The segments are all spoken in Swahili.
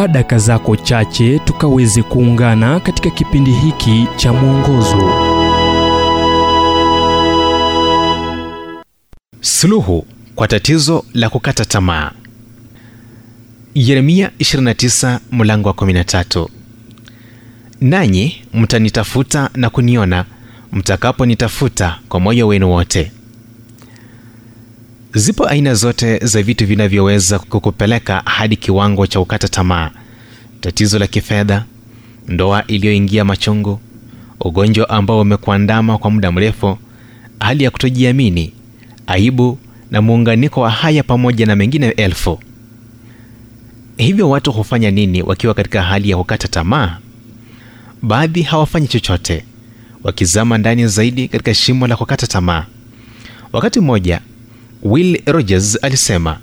chukua daka zako chache tukaweze kuungana katika kipindi hiki cha mwongozo. Suluhu kwa tatizo la kukata tamaa. Yeremia 29 mlango wa 13. Nanyi mtanitafuta na kuniona mtakaponitafuta kwa moyo wenu wote. Zipo aina zote za vitu vinavyoweza kukupeleka hadi kiwango cha kukata tamaa: tatizo la kifedha, ndoa iliyoingia machungu, ugonjwa ambao umekuandama kwa muda mrefu, hali ya kutojiamini, aibu na muunganiko wa haya pamoja na mengine elfu. Hivyo watu hufanya nini wakiwa katika hali ya kukata tamaa? Baadhi hawafanyi chochote, wakizama ndani zaidi katika shimo la kukata tamaa. Wakati mmoja Will Rogers alisema,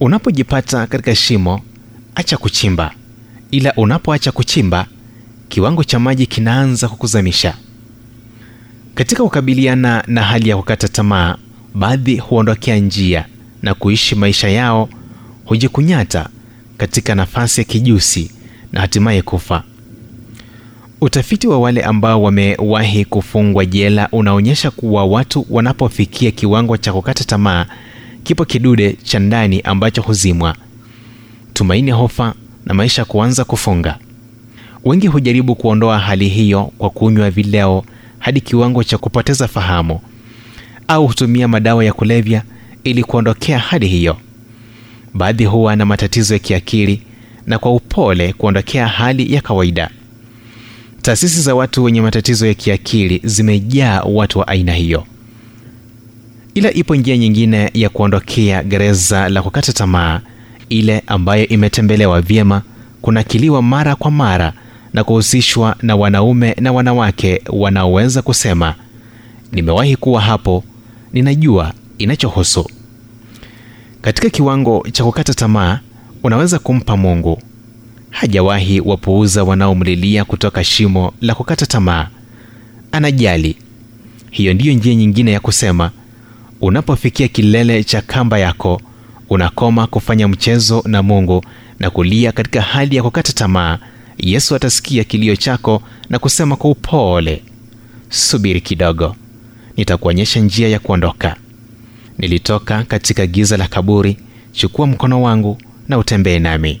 unapojipata katika shimo, acha kuchimba, ila unapoacha kuchimba, kiwango cha maji kinaanza kukuzamisha. Katika kukabiliana na hali ya kukata tamaa, baadhi huondokea njia na kuishi maisha yao, hujikunyata katika nafasi ya kijusi na hatimaye kufa. Utafiti wa wale ambao wamewahi kufungwa jela unaonyesha kuwa watu wanapofikia kiwango cha kukata tamaa, kipo kidude cha ndani ambacho huzimwa, tumaini hofa na maisha kuanza kufunga. Wengi hujaribu kuondoa hali hiyo kwa kunywa vileo hadi kiwango cha kupoteza fahamu au hutumia madawa ya kulevya ili kuondokea hali hiyo. Baadhi huwa na matatizo ya kiakili na kwa upole kuondokea hali ya kawaida. Taasisi za watu wenye matatizo ya kiakili zimejaa watu wa aina hiyo. Ila ipo njia nyingine ya kuondokea gereza la kukata tamaa, ile ambayo imetembelewa vyema, kunakiliwa mara kwa mara na kuhusishwa na wanaume na wanawake wanaoweza kusema, nimewahi kuwa hapo, ninajua inachohusu. Katika kiwango cha kukata tamaa, unaweza kumpa Mungu hajawahi wapuuza wanaomlilia kutoka shimo la kukata tamaa. Anajali. Hiyo ndiyo njia nyingine ya kusema, unapofikia kilele cha kamba yako, unakoma kufanya mchezo na Mungu na kulia katika hali ya kukata tamaa. Yesu atasikia kilio chako na kusema kwa upole, subiri kidogo, nitakuonyesha njia ya kuondoka. Nilitoka katika giza la kaburi, chukua mkono wangu na utembee nami.